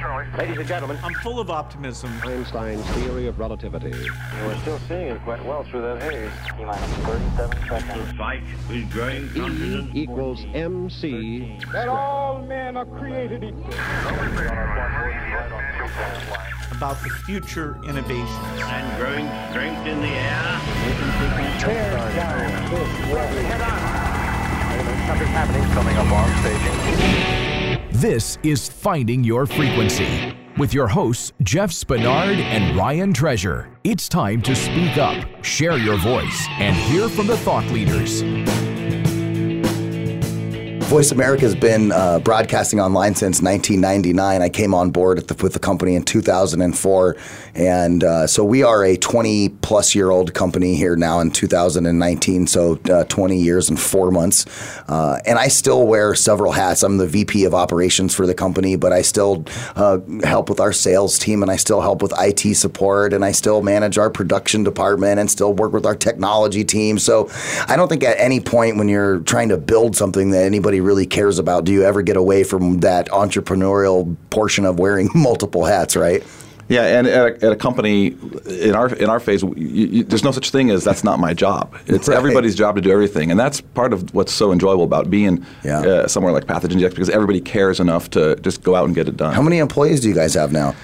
Ladies and gentlemen, I'm full of optimism. Einstein's theory of relativity. We're still seeing it quite well through that haze. T minus 37 seconds. Fight with growing E equals mc that all men are created equal. about the future innovations. and growing strength in the air. Tear down this wall. Something's happening. Coming up on staging. This is Finding Your Frequency with your hosts, Jeff Spinard and Ryan Treasure. It's time to speak up, share your voice, and hear from the thought leaders. Voice America has been uh, broadcasting online since 1999. I came on board the, with the company in 2004, and uh, so we are a 20 plus year old company here now in 2019. So uh, 20 years and four months, uh, and I still wear several hats. I'm the VP of operations for the company, but I still uh, help with our sales team, and I still help with IT support, and I still manage our production department, and still work with our technology team. So I don't think at any point when you're trying to build something that anybody really cares about, do you ever get away from that entrepreneurial portion of wearing multiple hats, right? Yeah, and at a, at a company in our in our phase, you, you, there's no such thing as that's not my job. It's Right. everybody's job to do everything, and that's part of what's so enjoyable about being Yeah. uh, somewhere like Pathogen DX because everybody cares enough to just go out and get it done. How many employees do you guys have now?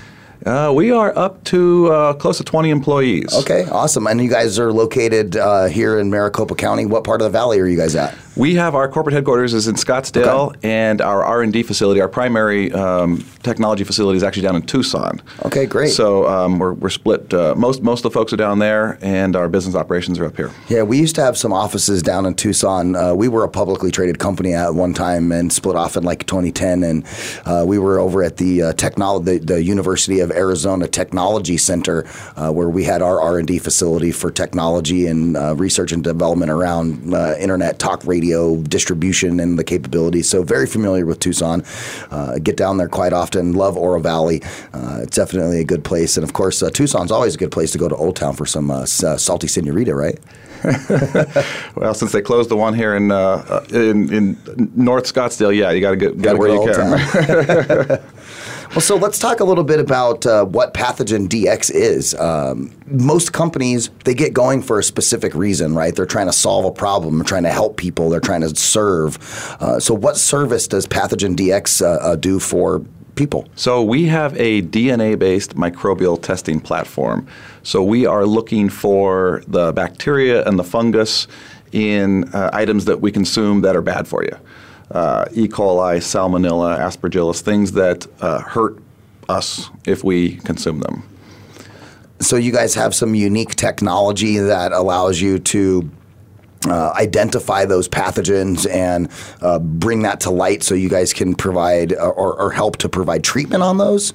Uh, we are up to uh, close to 20 employees. Okay, awesome. And you guys are located uh, here in Maricopa County. What part of the valley are you guys at? We have our corporate headquarters is in Scottsdale, and our R and D facility, our primary um, technology facility, is actually down in Tucson. Okay, great. So um, we're, we're split. Uh, most most of the folks are down there, and our business operations are up here. Yeah, we used to have some offices down in Tucson. Uh, we were a publicly traded company at one time and split off in like 2010. And uh, we were over at the uh, technol- the, the University of Arizona Technology Center, uh, where we had our R and D facility for technology and uh, research and development around uh, internet talk radio distribution and the capabilities. So very familiar with Tucson. Uh, get down there quite often. Love Oro Valley. Uh, it's definitely a good place. And of course, uh, Tucson's always a good place to go to Old Town for some uh, uh, salty senorita, right? Well, since they closed the one here in in, in North Scottsdale, yeah, you got to get Gotta get where go you to Old can. Well, so let's talk a little bit about uh, what Pathogen DX is. Um, most companies they get going for a specific reason, right? They're trying to solve a problem, they're trying to help people, they're trying to serve. Uh, so, what service does Pathogen DX uh, uh, do for people? So we have a DNA-based microbial testing platform. So we are looking for the bacteria and the fungus in uh, items that we consume that are bad for you. Uh, E. coli, Salmonella, Aspergillus, things that uh, hurt us if we consume them. So, you guys have some unique technology that allows you to uh, identify those pathogens and uh, bring that to light so you guys can provide or, or help to provide treatment on those?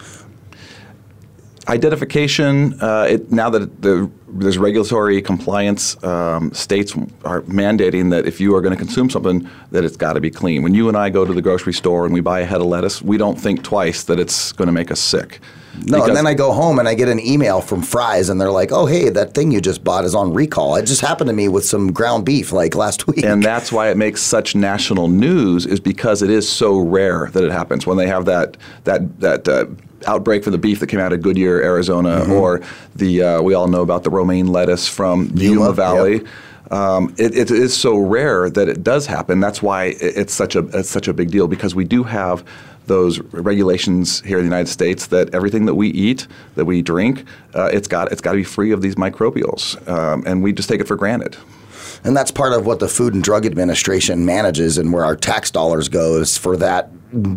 Identification. Uh, it, now that the, there's regulatory compliance, um, states are mandating that if you are going to consume something, that it's got to be clean. When you and I go to the grocery store and we buy a head of lettuce, we don't think twice that it's going to make us sick. No, Because- and then I go home and I get an email from Fry's and they're like, "Oh, hey, that thing you just bought is on recall." It just happened to me with some ground beef like last week. and that's why it makes such national news is because it is so rare that it happens when they have that that that uh, outbreak for the beef that came out of Goodyear, Arizona, or the uh, we all know about the romaine lettuce from the Yuma, Yuma Valley. yep. Um, it, it is so rare that it does happen. That's why it's such a it's such a big deal because we do have those regulations here in the United States that everything that we eat, that we drink, uh, it's got it's got to be free of these microbials, um, and we just take it for granted. And that's part of what the Food and Drug Administration manages and where our tax dollars goes for that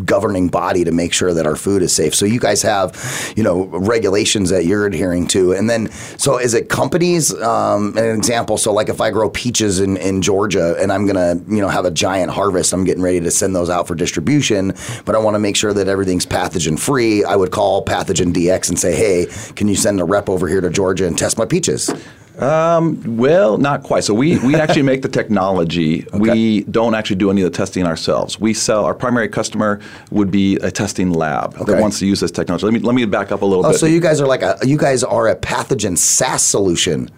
governing body to make sure that our food is safe. So you guys have, you know, regulations that you're adhering to. And then, so is it companies, um, an example, so like if I grow peaches in, in Georgia and I'm going to, you know, have a giant harvest, I'm getting ready to send those out for distribution, but I want to make sure that everything's pathogen free, I would call Pathogen DX and say, hey, can you send a rep over here to Georgia and test my peaches? Well, not quite. So we, we actually make the technology. We don't actually do any of the testing ourselves. We sell our primary customer would be a testing lab Okay. that wants to use this technology. Let me let me back up a little Oh, bit. so you guys are like a you guys are a pathogen SaaS solution.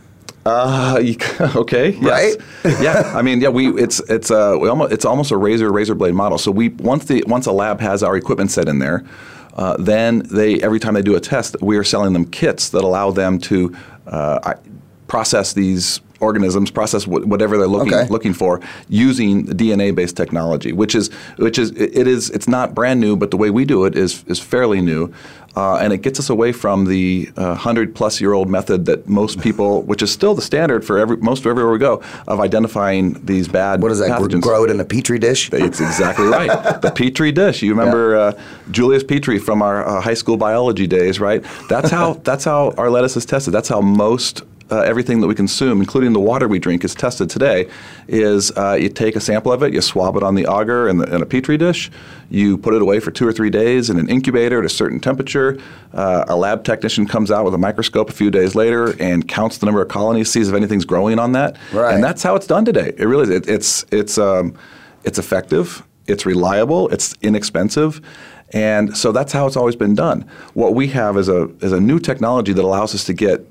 Uh, you- okay. Yes. yeah. I mean, yeah. We it's it's uh we almost it's almost a razor razor blade model. So we once the once a lab has our equipment set in there, uh, then they every time they do a test, we are selling them kits that allow them to uh, process these organisms, process wh- whatever they're looking Okay. looking for using DNA-based technology, which is which is it is it's not brand new, but the way we do it is is fairly new, uh, and it gets us away from the uh, hundred plus year old method that most people, which is still the standard for every most everywhere we go, of identifying these bad What is that? pathogens. Grow it in a petri dish? It's exactly right. The Petri dish. You remember uh, Julius Petri from our uh, high school biology days, right? That's how that's how our lettuce is tested. That's how most uh, everything that we consume, including the water we drink, is tested today. Is uh, you take a sample of it, you swab it on the agar in, the, in a Petri dish, you put it away for two or three days in an incubator at a certain temperature. Uh, a lab technician comes out with a microscope a few days later and counts the number of colonies, sees if anything's growing on that, Right. and that's how it's done today. It really. It, it's it's um, it's effective. It's reliable. It's inexpensive. And so that's how it's always been done. What we have is a is a new technology that allows us to get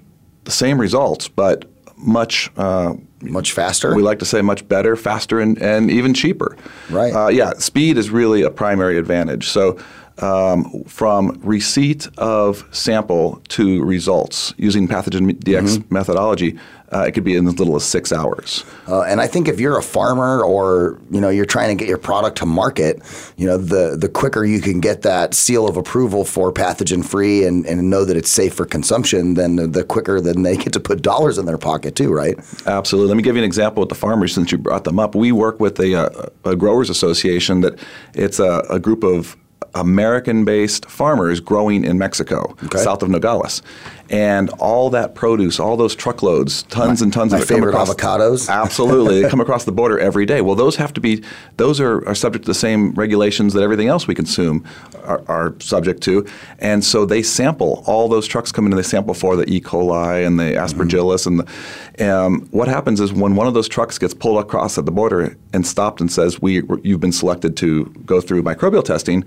the same results, but much uh, Much faster? we like to say much better, faster, and, and even cheaper. Right. Uh, yeah, speed is really a primary advantage. So, um, from receipt of sample to results using pathogen DX Mm-hmm. methodology, uh, it could be in as little as six hours. Uh, and I think if you're a farmer or you know you're trying to get your product to market, you know the the quicker you can get that seal of approval for pathogen free and, and know that it's safe for consumption, then the, the quicker then they get to put dollars in their pocket too, right? Absolutely. Let me give you an example with the farmers since you brought them up. We work with a, uh, a growers association that it's a, a group of American-based farmers growing in Mexico, Okay. south of Nogales. And all that produce, all those truckloads, tons and tons my of favorite avocados. Absolutely, they come across the border every day. Well, those have to be; those are, are subject to the same regulations that everything else we consume are, are subject to. And so they sample all those trucks come in and they sample for the E. coli and the Aspergillus. And the, um, what happens is when one of those trucks gets pulled across at the border and stopped and says, "We, you've been selected to go through microbial testing."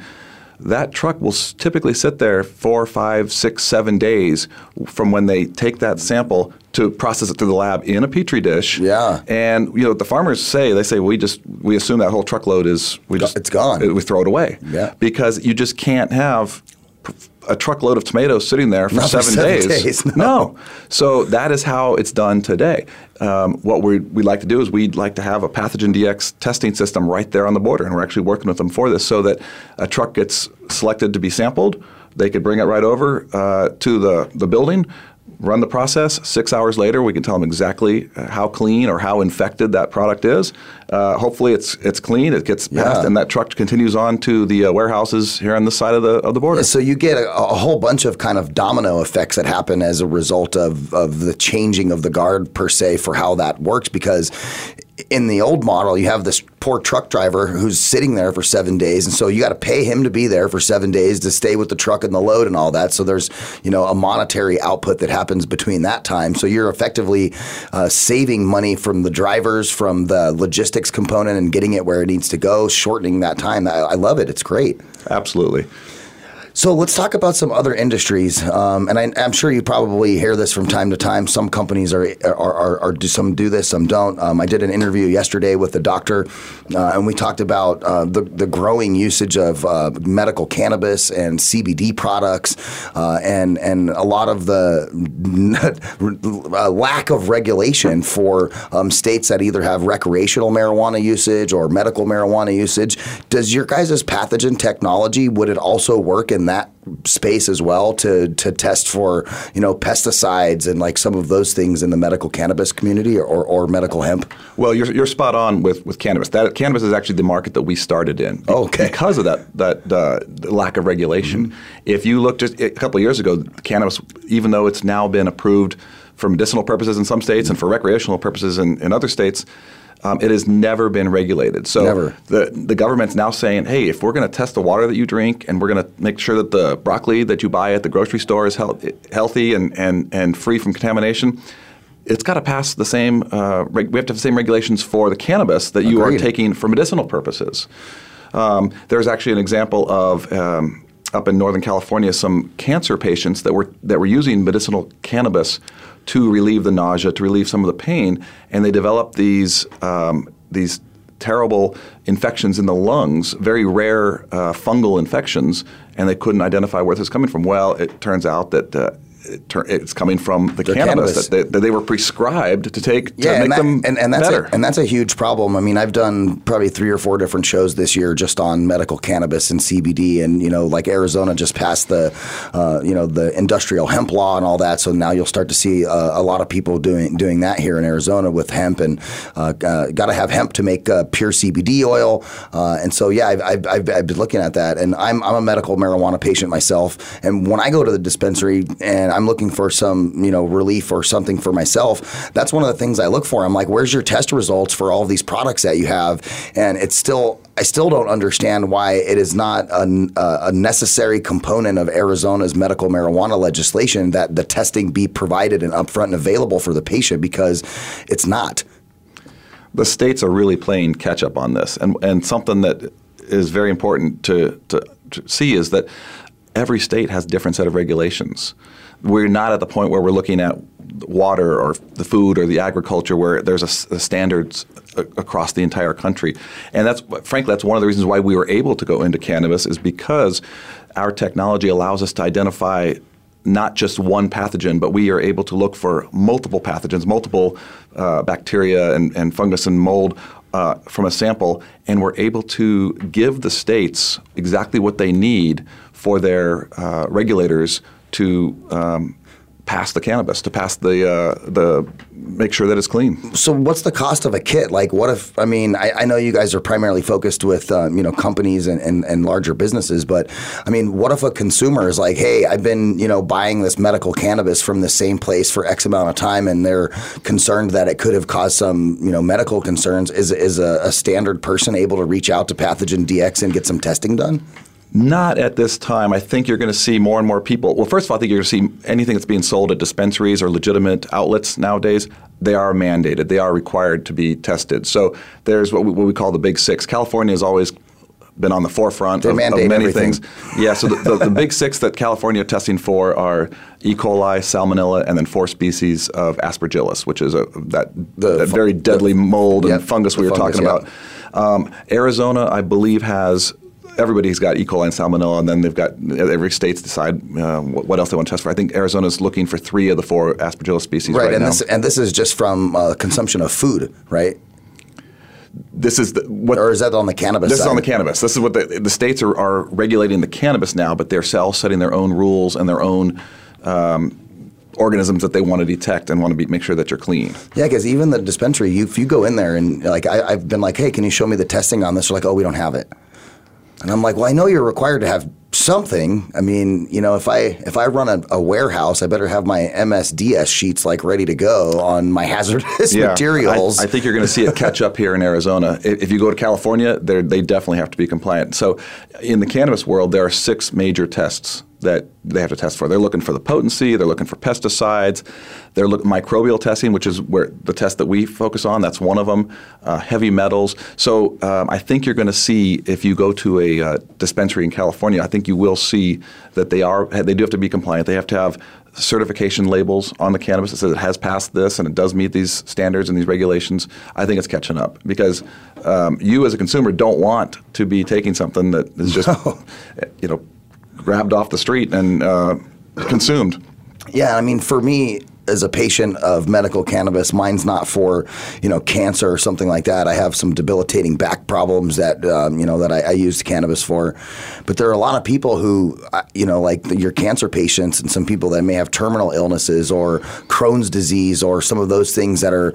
That truck will typically sit there four, five, six, seven days from when they take that sample to process it through the lab in a petri dish. Yeah. And you know the farmers say they say we just we assume that whole truckload is we just It's gone. We throw it away. Yeah. Because you just can't have a truckload of tomatoes sitting there for Not for seven, seven days. days, no. So that is how it's done today. Um, what we we like to do is we'd like to have a pathogen DX testing system right there on the border, and we're actually working with them for this, so that a truck gets selected to be sampled. They could bring it right over uh, to the the building. Run the process. Six hours later, we can tell them exactly uh, how clean or how infected that product is. Uh, hopefully, it's it's clean. It gets passed, Yeah. and that truck continues on to the uh, warehouses here on this side of the of the border. So you get a, a whole bunch of kind of domino effects that happen as a result of, of the changing of the guard per se for how that works because in the old model you have this poor truck driver who's sitting there for seven days and so you got to pay him to be there for seven days to stay with the truck and the load and all that. So there's you know a monetary output that happens between that time. So you're effectively uh, saving money from the drivers from the logistics component and getting it where it needs to go shortening that time. I, I love it. It's great. Absolutely. So let's talk about some other industries, um, and I, I'm sure you probably hear this from time to time. Some companies are are, are, are do some do this, some don't. Um, I did an interview yesterday with a doctor, uh, and we talked about uh, the the growing usage of uh, medical cannabis and CBD products, uh, and and a lot of the uh, lack of regulation for um, states that either have recreational marijuana usage or medical marijuana usage. Does your guys' pathogen technology would it also work in that space as well to to test for you know pesticides and like some of those things in the medical cannabis community or, or, medical hemp? Well, you're, you're spot on with, with cannabis. That cannabis is actually the market that we started in. Oh, okay. Because of that that uh, the lack of regulation. If you look just a couple years ago, cannabis, even though it's now been approved for medicinal purposes in some states and for recreational purposes in, in other states. Um, it has never been regulated. So Never. the the government's now saying, hey, if we're going to test the water that you drink and we're going to make sure that the broccoli that you buy at the grocery store is health, healthy and, and, and free from contamination, it's got to pass the same. Uh, reg- we have to have the same regulations for the cannabis that you are taking for medicinal purposes. Um, there's actually an example of um, up in Northern California some cancer patients that were that were using medicinal cannabis to relieve the nausea, to relieve some of the pain, and they developed these um, these terrible infections in the lungs, very rare uh, fungal infections, and they couldn't identify where this was coming from. Well, it turns out that. Uh, it it's coming from the cannabis, cannabis. That, they, that they were prescribed to take to yeah, make and, that, them and, and that's better. A, and that's a huge problem. I mean, I've done probably three or four different shows this year just on medical cannabis and CBD, and you know, like Arizona just passed the, uh, you know, the industrial hemp law and all that. So now you'll start to see uh, a lot of people doing doing that here in Arizona with hemp, and uh, uh, got to have hemp to make uh, pure CBD oil. Uh, and so yeah, I've, I've, I've, I've been looking at that, and I'm I'm a medical marijuana patient myself, and when I go to the dispensary and I'm looking for some you know relief or something for myself, that's one of the things I look for. I'm like, where's your test results for all these products that you have? And it's still I still don't understand why it is not a, a necessary component of Arizona's medical marijuana legislation that the testing be provided and upfront and available for the patient because it's not. the states are really playing catch up on this, and and something that is very important to, to, to see is that every state has a different set of regulations. We're not at the point where we're looking at water or the food or the agriculture where there's a, a standards across the entire country, and that's frankly that's one of the reasons why we were able to go into cannabis is because our technology allows us to identify not just one pathogen, but we are able to look for multiple pathogens, multiple uh, bacteria and, and fungus and mold uh, from a sample, and we're able to give the states exactly what they need for their uh, regulators to um, pass the cannabis, to pass the uh, the make sure that it's clean. So what's the cost of a kit? Like, what if? I mean, I, I know you guys are primarily focused with um, you know companies and, and, and larger businesses, but I mean, what if a consumer is like, hey, I've been you know buying this medical cannabis from the same place for X amount of time, and they're concerned that it could have caused some you know medical concerns. Is is a, a standard person able to reach out to Pathogen DX and get some testing done? Not at this time. I think you're going to see more and more people. Well, first of all, I think you're going to see anything that's being sold at dispensaries or legitimate outlets nowadays. They are mandated. They are required to be tested. So there's what we, what we call the big six. California has always been on the forefront of, of many everything. things. Yeah. So the, the, the big six that California testing for are E. coli, Salmonella, and then four species of Aspergillus, which is a that, The that fu- very deadly mold and fungus we were fungus, talking about. Um, Arizona, I believe, has everybody's got E. coli and salmonella, and then they've got every state's decide uh, what, what else they want to test for. I think Arizona's looking for three of the four Aspergillus species right, Right, and now. this and this is just from uh, consumption of food, right? this is the, what Or is that on the cannabis? This is on the cannabis. This is what the, the states are, are regulating the cannabis now, but they're all setting their own rules and their own um, organisms that they want to detect and want to be, make sure that you're clean. Yeah, because even the dispensary, you, if you go in there and like I, I've been like, hey, can you show me the testing on this? They're like, oh, we don't have it. And I'm like, well, I know you're required to have something. I mean, you know, if I if I run a, a warehouse, I better have my MSDS sheets like ready to go on my hazardous materials. I, I think you're going to see it catch up here in Arizona. If, if you go to California, they definitely have to be compliant. So, in the cannabis world, there are six major tests that they have to test for. They're looking for the potency. They're looking for pesticides. They're looking microbial testing, which is where the test that we focus on. That's one of them. Uh, heavy metals. So, um, I think you're going to see if you go to a uh, dispensary in California, I think you will see that they are they do have to be compliant. They have to have certification labels on the cannabis that says it has passed this and it does meet these standards and these regulations, I think it's catching up because um, you as a consumer don't want to be taking something that is just, you know, grabbed off the street and uh, consumed. Yeah, I mean, for me as a patient of medical cannabis, mine's not for you know cancer or something like that. I have some debilitating back problems that um, you know that I, I used cannabis for, but there are a lot of people who uh, you know like your cancer patients and some people that may have terminal illnesses or Crohn's disease or some of those things that are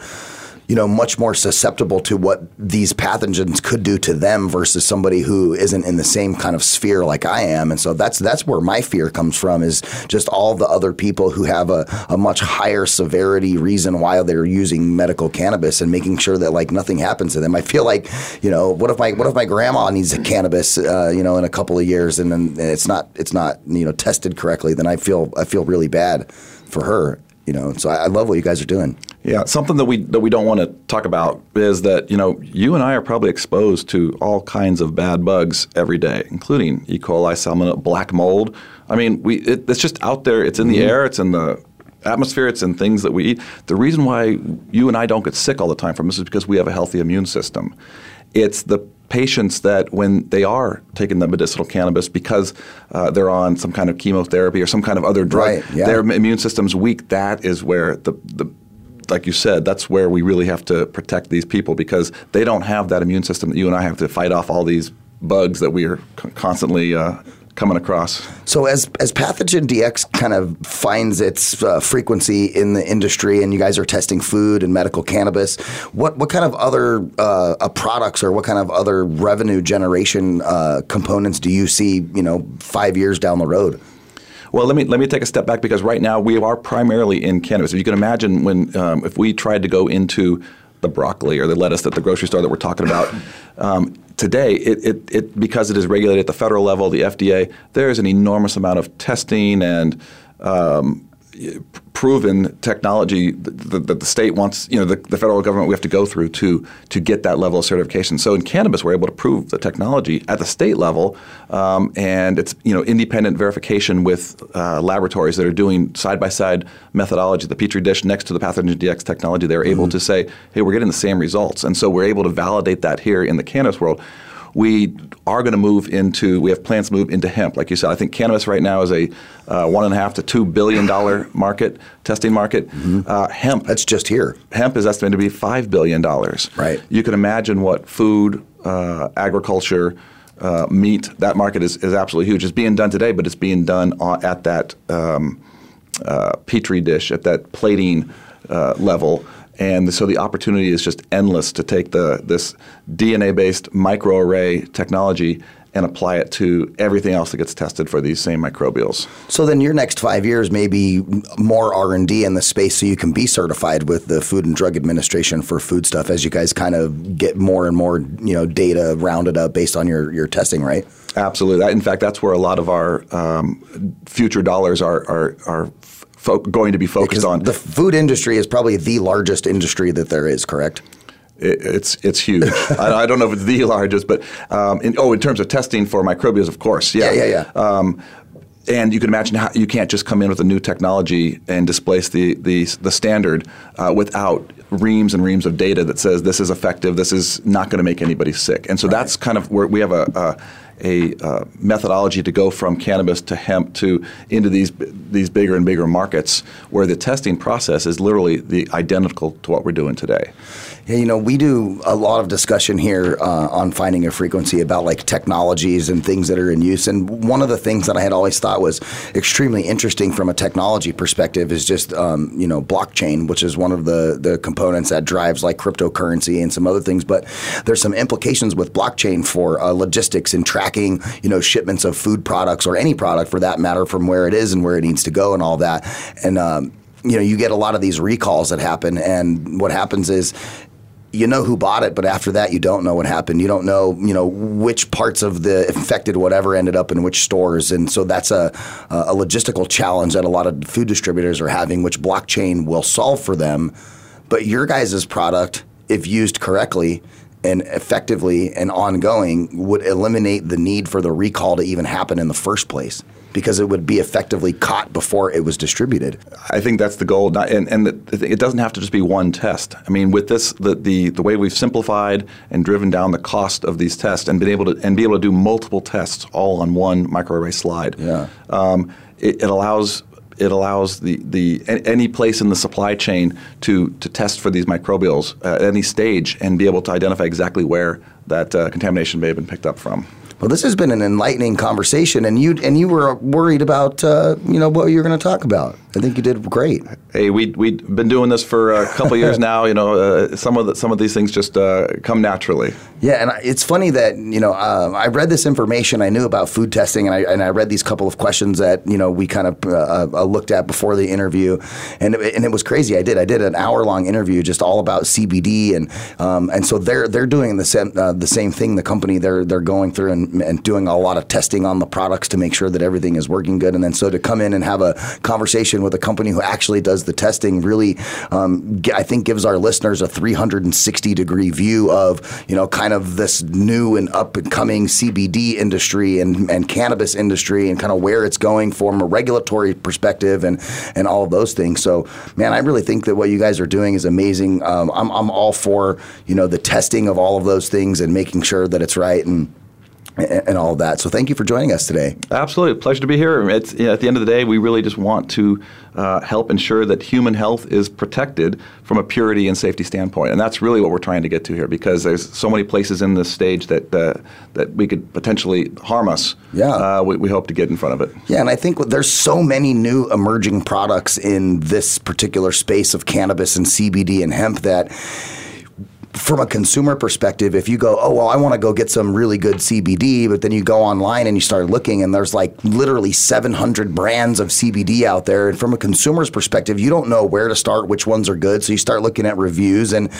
you know, much more susceptible to what these pathogens could do to them versus somebody who isn't in the same kind of sphere like I am. And so that's that's where my fear comes from is just all the other people who have a, a much higher severity reason why they're using medical cannabis and making sure that like nothing happens to them. I feel like, you know, what if my what if my grandma needs cannabis, uh, you know, in a couple of years and then it's not it's not you know tested correctly? Then I feel I feel really bad for her. You know, so I, I love what you guys are doing. Yeah, something that we that we don't want to talk about is that you know you and I are probably exposed to all kinds of bad bugs every day, including E. coli, salmonella, black mold. I mean, we it, it's just out there. It's in the mm-hmm. air. It's in the atmosphere. It's in things that we eat. The reason why you and I don't get sick all the time from this is because we have a healthy immune system. It's the patients that when they are taking the medicinal cannabis because uh, they're on some kind of chemotherapy or some kind of other drug, Right, yeah. their immune system's weak. That is where the, the like you said, that's where we really have to protect these people because they don't have that immune system that you and I have to fight off all these bugs that we are constantly uh, coming across. So as as Pathogen DX kind of finds its uh, frequency in the industry, and you guys are testing food and medical cannabis, what what kind of other uh, uh, products or what kind of other revenue generation uh, components do you see? You know, five years down the road. Well, let me let me take a step back because right now we are primarily in cannabis. If you can imagine when um, if we tried to go into the broccoli or the lettuce at the grocery store that we're talking about um, today, it, it, it because it is regulated at the federal level, the FDA, there is an enormous amount of testing and um, proven technology that, that the state wants, you know, the, the federal government we have to go through to to get that level of certification. So in cannabis, we're able to prove the technology at the state level, um, and it's you know independent verification with uh, laboratories that are doing side by side methodology. The petri dish next to the pathogen DX technology, they're able to say, hey, we're getting the same results, and so we're able to validate that here in the cannabis world we are going to move into we have plans to move into hemp. Like you said i think cannabis right now is a uh, one and a half to two billion dollar market testing market. Uh, hemp. That's just here. hemp is estimated to be five billion dollars. Right. you can imagine what food uh, agriculture uh, meat that market is, is absolutely huge. It's being done today but it's being done at that um, uh, petri dish at that plating uh, level and so the opportunity is just endless to take the this DNA-based microarray technology and apply it to everything else that gets tested for these same microbials. So then your next five years may be more R and D in the space, so you can be certified with the Food and Drug Administration for food stuff as you guys kind of get more and more you know data rounded up based on your your testing, right? Absolutely. In fact, that's where a lot of our um, future dollars are are, are fo- going to be focused 'Cause on. the food industry is probably the largest industry that there is, correct? It, it's it's huge. I, I don't know if it's the largest, but um, in, oh, in terms of testing for microbials, of course, yeah, Yeah, yeah, yeah. Um, and you can imagine how you can't just come in with a new technology and displace the the, the standard uh, without reams and reams of data that says this is effective, this is not going to make anybody sick. And so that's kind of where we have a. a a uh, methodology to go from cannabis to hemp to into these these bigger and bigger markets where the testing process is literally the identical to what we're doing today. Yeah, you know, we do a lot of discussion here uh, on finding a frequency about like technologies and things that are in use. And one of the things that I had always thought was extremely interesting from a technology perspective is just, um, you know, blockchain, which is one of the, the components that drives like cryptocurrency and some other things. But there's some implications with blockchain for uh, logistics and tracking, you know, shipments of food products or any product for that matter from where it is and where it needs to go and all that. And, um, you know, you get a lot of these recalls that happen, and what happens is you know who bought it, but after that, you don't know what happened. You don't know, you know, which parts of the infected whatever ended up in which stores, and so that's a a logistical challenge that a lot of food distributors are having, which blockchain will solve for them. But your guys' product, if used correctly and effectively and ongoing, would eliminate the need for the recall to even happen in the first place because it would be effectively caught before it was distributed. I think that's the goal, and, and the, it doesn't have to just be one test. I mean, with this, the, the the way we've simplified and driven down the cost of these tests, and been able to and be able to do multiple tests all on one microarray slide. Yeah. Um, it, it allows it allows the, the any place in the supply chain to to test for these microbials at any stage and be able to identify exactly where that uh, contamination may have been picked up from. Well, this has been an enlightening conversation, and you and you were worried about uh, you know what you were going to talk about. I think you did great. Hey, we we've been doing this for a couple years now. You know, uh, some of the, some of these things just uh, come naturally. Yeah, and I- it's funny that you know um, I read this information. I knew about food testing, and I and I read these couple of questions that you know we kind of uh, uh, looked at before the interview, and it, and it was crazy. I did I did an hour long interview just all about CBD, and um, and so they're they're doing the same uh, the same thing. The company they're they're going through and, and doing a lot of testing on the products to make sure that everything is working good, and then so to come in and have a conversation with a company who actually does the testing really, um, I think, gives our listeners a 360 degree view of you know kind of this new and up and coming CBD industry and, and cannabis industry and kind of where it's going from a regulatory perspective and and all of those things. So, man, I really think that what you guys are doing is amazing. Um, I'm I'm all for you know the testing of all of those things and making sure that it's right and and all of that. So, thank you for joining us today. Absolutely, pleasure to be here. It's, you know, at the end of the day, we really just want to uh, help ensure that human health is protected from a purity and safety standpoint, and that's really what we're trying to get to here. Because there's so many places in this stage that uh, that we could potentially harm us. Yeah. uh, we, we hope to get in front of it. Yeah, and I think there's so many new emerging products in this particular space of cannabis and CBD and hemp that from a consumer perspective, if you go, oh, well, I want to go get some really good CBD, but then you go online and you start looking, and there's like literally 700 brands of CBD out there. And from a consumer's perspective, you don't know where to start, which ones are good. So you start looking at reviews. And,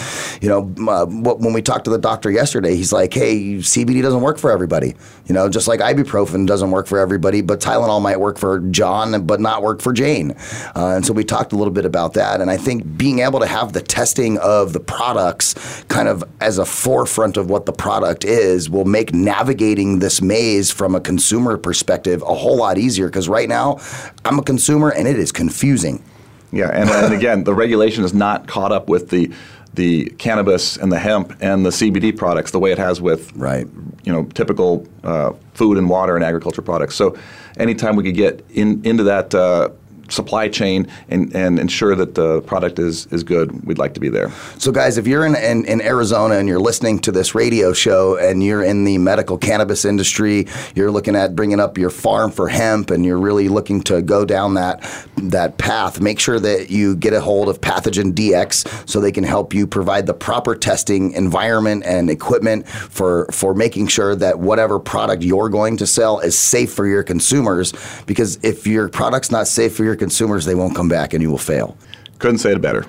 you know, uh, when we talked to the doctor yesterday, he's like, hey, CBD doesn't work for everybody. You know, just like ibuprofen doesn't work for everybody, but Tylenol might work for John, but not work for Jane. Uh, and so we talked a little bit about that. And I think being able to have the testing of the products kind of as a forefront of what the product is will make navigating this maze from a consumer perspective a whole lot easier. Because right now, I'm a consumer and it is confusing. Yeah, and, and again, the regulation is not caught up with the the cannabis and the hemp and the CBD products the way it has with Right. you know typical uh, food and water and agriculture products. So anytime we could get in, into that uh, supply chain and, and ensure that the product is, is good, we'd like to be there. So, guys, if you're in, in, in Arizona and you're listening to this radio show and you're in the medical cannabis industry, you're looking at bringing up your farm for hemp, and you're really looking to go down that that path, make sure that you get a hold of Pathogen DX so they can help you provide the proper testing environment and equipment for for making sure that whatever product you're going to sell is safe for your consumers. Because if your product's not safe for your consumers, they won't come back and you will fail. Couldn't say it better.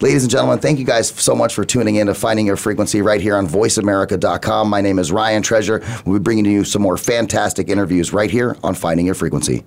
Ladies and gentlemen, thank you guys so much for tuning in to Finding Your Frequency right here on VoiceAmerica.com. My name is Ryan Treasure. We'll be bringing you some more fantastic interviews right here on Finding Your Frequency.